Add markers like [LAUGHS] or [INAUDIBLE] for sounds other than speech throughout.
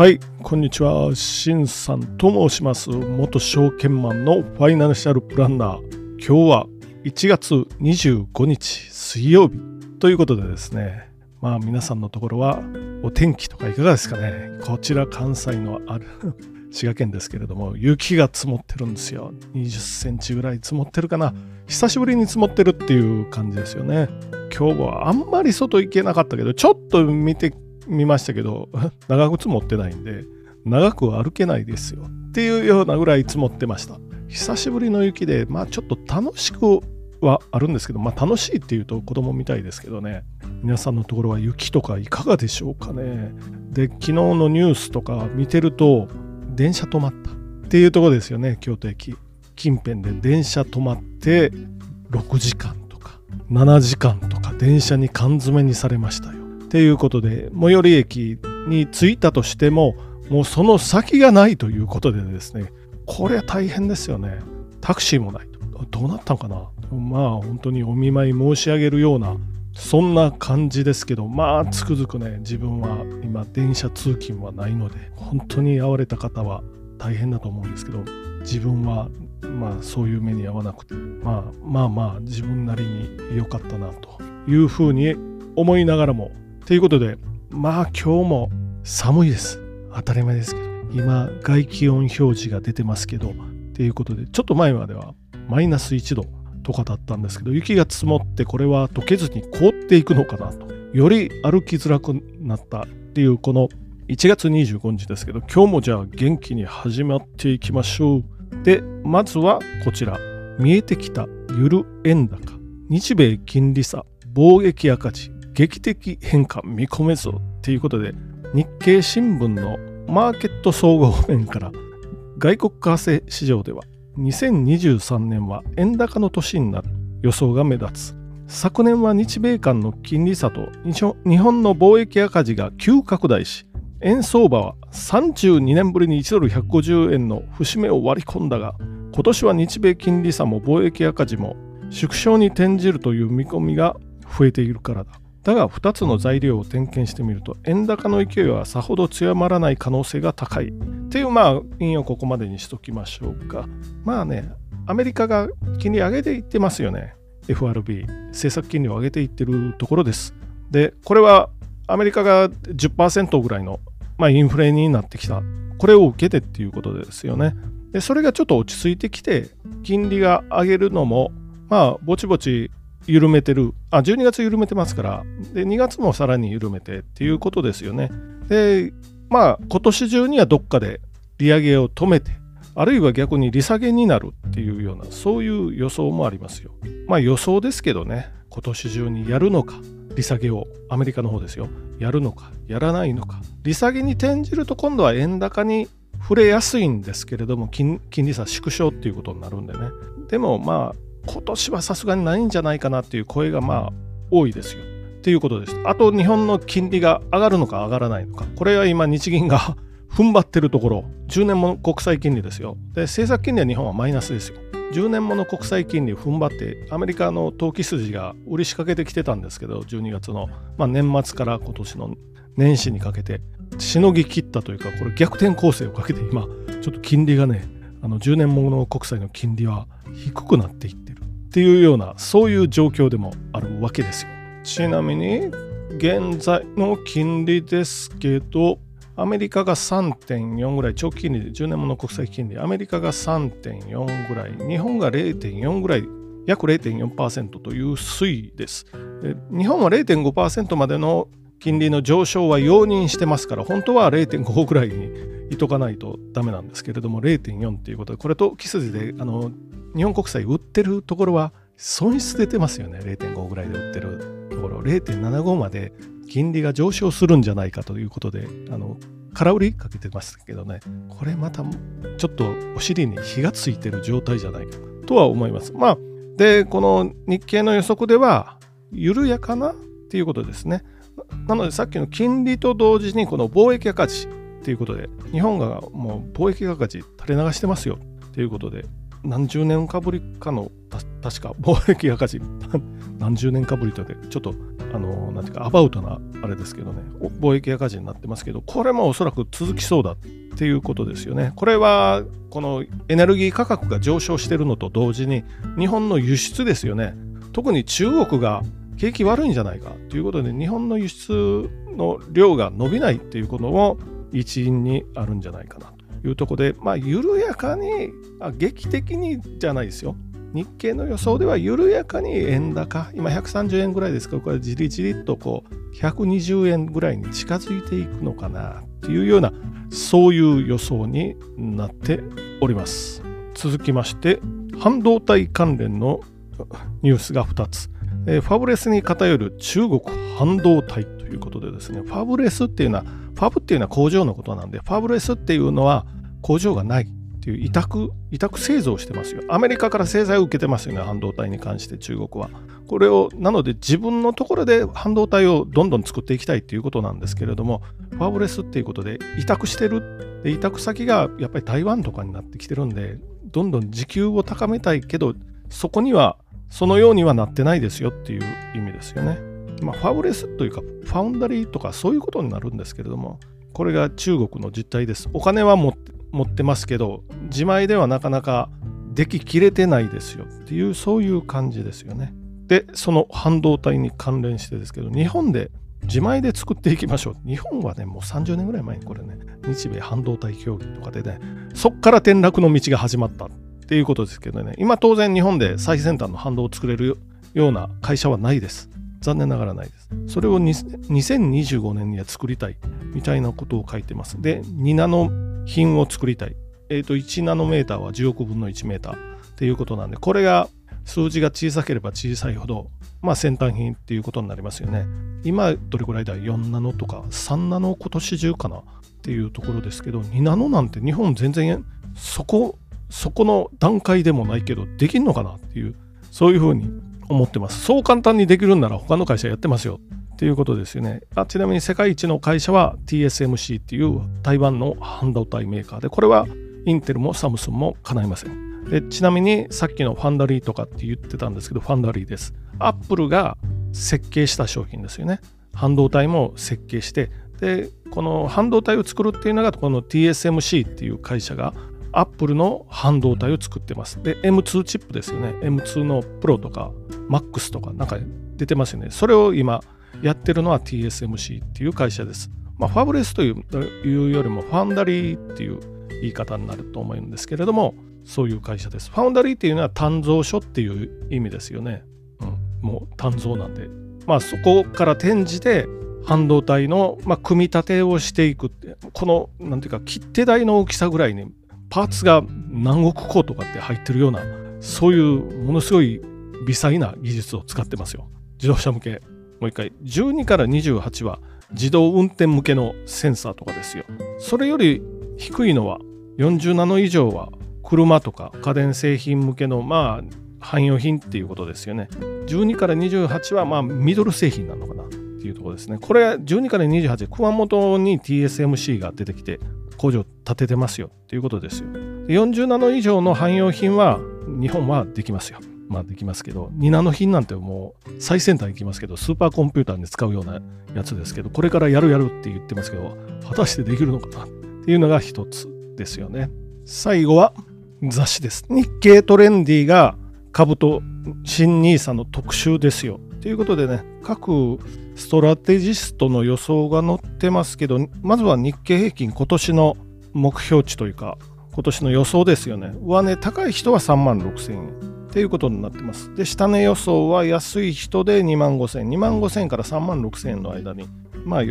はい、こんにちは。しんさんと申します。元証券マンのファイナンシャルプランナー。今日は1月25日水曜日ということでですね。まあ皆さんのところはお天気とかいかがですかね。こちら関西のある [LAUGHS] 滋賀県ですけれども、雪が積もってるんですよ。20センチぐらい積もってるかな。久しぶりに積もってるっていう感じですよね。今日はあんまり外行けなかったけど、ちょっと見て見ましたけど、[LAUGHS] 長靴持ってないんで、長く歩けないですよ。っていうようなぐらい積もってました。久しぶりの雪で、まあちょっと楽しくはあるんですけど、まあ楽しいっていうと子供みたいですけどね。皆さんのところは雪とかいかがでしょうかね。で、昨日のニュースとか見てると、電車止まったっていうとこですよね、京都駅。近辺で電車止まって6時間とか7時間とか電車に缶詰にされましたよ。っていうことで最寄り駅に着いたとしてももうその先がないということでですねこれは大変ですよね。タクシーもないどうなったのかな。まあ本当にお見舞い申し上げるようなそんな感じですけどまあつくづくね自分は今電車通勤はないので本当に会われた方は大変だと思うんですけど自分はまあそういう目に遭わなくてまあまあまあ自分なりに良かったなというふうに思いながらもということで、まあ今日も寒いです。当たり前ですけど。今、外気温表示が出てますけど、ということで、ちょっと前まではマイナス1度とかだったんですけど、雪が積もってこれは溶けずに凍っていくのかなと。より歩きづらくなったっていうこの1月25日ですけど、今日もじゃあ元気に始まっていきましょう。で、まずはこちら。見えてきたゆる円高。日米金利差、貿易赤字、劇的変化見込めぞということで日経新聞のマーケット総合面から外国為替市場では2023年は円高の年になる予想が目立つ。昨年は日米間の金利差と日本の貿易赤字が急拡大し円相場は32年ぶりに1ドル150円の節目を割り込んだが今年は日米金利差も貿易赤字も縮小に転じるという見込みが増えているからだ。だが2つの材料を点検してみると円高の勢いはさほど強まらない可能性が高い。っていうまあ引用ここまでにしときましょうか。まあねアメリカが金利上げていってますよね。FRB 政策金利を上げていってるところです。でこれはアメリカが10%ぐらいの、まあ、インフレになってきた。これを受けてっていうことですよね。でそれがちょっと落ち着いてきて金利が上げるのもまあぼちぼち緩めてる、あ、12月緩めてますから、で、2月もさらに緩めてっていうことですよね。で、まあ、今年中にはどっかで利上げを止めて、あるいは逆に利下げになるっていうような、そういう予想もありますよ。まあ予想ですけどね、今年中にやるのか、利下げを、アメリカの方ですよ、やるのか、やらないのか。利下げに転じると今度は円高に触れやすいんですけれども、金利差縮小っていうことになるんでね。でもまあ、今年はさすがにないんじゃないかなっていう声がまあ多いですよ。っていうことです。あと日本の金利が上がるのか上がらないのか。これは今日銀が [LAUGHS] 踏ん張ってるところ、10年もの国債金利ですよ。で、政策金利は日本はマイナスですよ。10年もの国債金利を踏ん張って、アメリカの投機筋が売り仕掛けてきてたんですけど、12月の、まあ、年末から今年の年始にかけて、しのぎ切ったというか、これ逆転攻勢をかけて今、ちょっと金利がね、あの10年もの国債の金利は低くなっていってっていうようなそういう状況でもあるわけですよ。ちなみに現在の金利ですけどアメリカが3.4ぐらい長期金利で10年もの国債金利アメリカが3.4ぐらい日本が0.4ぐらい約0.4%という推移です。日本は0.5%までの金利の上昇は容認してますから本当は0.5ぐらいにいとかないとダメなんですけれども0.4っていうことでこれと木筋であの日本国債売ってるところは損失出てますよね。0.5ぐらいで売ってるところ。0.75まで金利が上昇するんじゃないかということであの空売りかけてますけどね。これまたちょっとお尻に火がついてる状態じゃないかとは思います。まあでこの日経の予測では緩やかなっていうことですね。なのでさっきの金利と同時にこの貿易赤字っていうことで日本がもう貿易赤字垂れ流してますよ。っていうことで何十年かぶりかの確か貿易赤字。[LAUGHS] 何十年かぶりとでちょっとあのなんていうかアバウトなあれですけどね。貿易赤字になってますけどこれもおそらく続きそうだっていうことですよね。これはこのエネルギー価格が上昇してるのと同時に日本の輸出ですよね。特に中国が景気悪いんじゃないかということで日本の輸出の量が伸びないっていうことも一因にあるんじゃないかなというところでまあ緩やかにあ劇的にじゃないですよ日経の予想では緩やかに円高、今130円ぐらいですけど、これじりじりっとこう120円ぐらいに近づいていくのかなっていうような、そういう予想になっております。続きまして、半導体関連のニュースが2つ。えー、ファブレスに偏る中国半導体ということでですね、ファブレスっていうのは、ファブっていうのは工場のことなんで、ファブレスっていうのは工場がない。っていう委託、委託製造してますよ。アメリカから制裁を受けてますよね、半導体に関して中国は。これを、なので自分のところで半導体をどんどん作っていきたいっていうことなんですけれども、ファブレスっていうことで委託してる。で委託先がやっぱり台湾とかになってきてるんで、どんどん時給を高めたいけど、そこには、そのようにはなってないですよっていう意味ですよね。まあ、ファブレスというか、ファウンダリーとかそういうことになるんですけれども、これが中国の実態です。お金は持ってますけど自前ではなかなかでききれてないですよっていうそういう感じですよね。でその半導体に関連してですけど日本で自前で作っていきましょう。日本はねもう30年ぐらい前にこれね日米半導体協議とかでねそっから転落の道が始まったっていうことですけどね今当然日本で最先端の反動を作れるような会社はないです。残念ながらないです。それを2025年には作りたいみたいなことを書いてます。で、2ナノ品を作りたい。えっ、ー、と、1ナノメーターは10億分の1メーターっていうことなんで、これが数字が小さければ小さいほど、まあ先端品っていうことになりますよね。今、どれくらいだ ?4 ナノとか3ナノ今年中かなっていうところですけど、2ナノなんて日本全然そこ、そこの段階でもないけど、できんのかなっていう、そういうふうに思ってます。そう簡単にできるんなら他の会社やってますよっていうことですよね。あちなみに世界一の会社は TSMC っていう台湾の半導体メーカーで、これはインテルもサムスンも叶いません。でちなみにさっきのファンダリーとかって言ってたんですけど、ファンダリーです。アップルが設計した商品ですよね。半導体も設計して、で、この半導体を作るっていうのが、この TSMC っていう会社がアップルの半導体を作ってます。で、M2 チップですよね。M2 のプロとか MAX とかなんか出てますよね。それを今やってるのは TSMC っていう会社です。まあ、ファブレスというよりもファンダリーっていう言い方になると思うんですけれども、そういう会社です。ファウンダリーっていうのは鍛造所っていう意味ですよね。うん、もう鍛造なんで。まあそこから転じて半導体の、まあ、組み立てをしていくってこのなんていうか切手台の大きさぐらいにパーツが何億個とかって入ってるようなそういうものすごい微細な技術を使ってますよ。自動車向け。もう一回。12から28は自動運転向けのセンサーとかですよ。それより低いのは40ナノ以上は車とか家電製品向けのまあ汎用品っていうことですよね。12から28はまあミドル製品なのかな。っていうところですねこれ12から28熊本に TSMC が出てきて工場建ててますよっていうことですよ。40ナノ以上の汎用品は日本はできますよ。まあできますけど、2ナノ品なんてもう最先端行きますけど、スーパーコンピューターに使うようなやつですけど、これからやるやるって言ってますけど、果たしてできるのかなっていうのが一つですよね。最後は雑誌です。日経トレンディが株と新 NISA の特集ですよ。ということでね、各ストラテジストの予想が載ってますけど、まずは日経平均今年の目標値というか、今年の予想ですよね。上値高い人は3万6000円っていうことになってます。で、下値予想は安い人で2万5000円、2万5000円から3万6000円の間に、まあ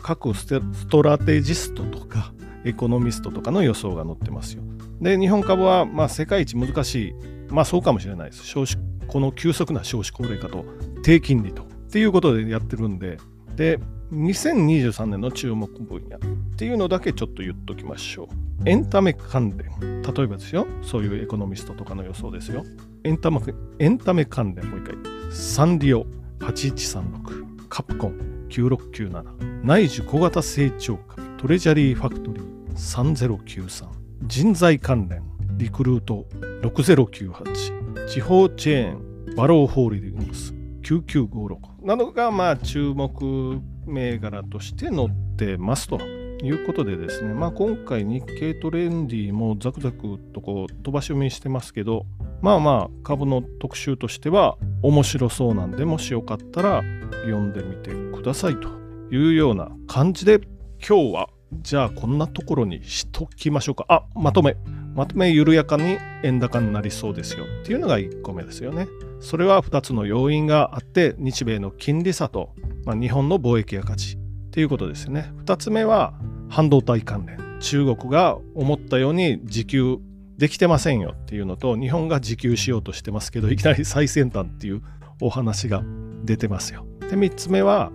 各ストラテジストとかエコノミストとかの予想が載ってますよ。で、日本株はまあ世界一難しい、まあそうかもしれないです。少子この急速な少子高齢化と低金利とっていうことでやってるんで、で、2023年の注目分野っていうのだけちょっと言っときましょう。エンタメ関連。例えばですよ。そういうエコノミストとかの予想ですよ。エンタメエンタメ関連、もう一回。サンリオ8136、カプコン9697、内需小型成長株、トレジャリーファクトリー3093、人材関連、リクルート6098、地方チェーン、バローホールディングス9956。などがまあ注目銘柄として載ってますということでですね、まあ、今回日経トレンディもザクザクとこう飛ばし読みしてますけどまあまあ株の特集としては面白そうなんでもしよかったら読んでみてくださいというような感じで今日はじゃあこんなところにしときましょうか。あまとめ。まとめ緩やかに円高になりそうですよっていうのが1個目ですよね。それは2つの要因があって日米の金利差と、まあ、日本の貿易赤字っていうことですよね。2つ目は半導体関連。中国が思ったように自給できてませんよっていうのと日本が自給しようとしてますけどいきなり最先端っていうお話が出てますよ。で3つ目は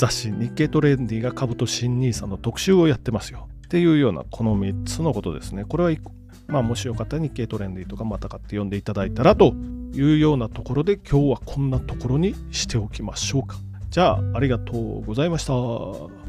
雑誌日経トレンディが株と新 NISA の特集をやってますよっていうようなこの3つのことですね。これはまあもしよかったら日経トレンディとかまた買って読んでいただいたらというようなところで今日はこんなところにしておきましょうか。じゃあありがとうございました。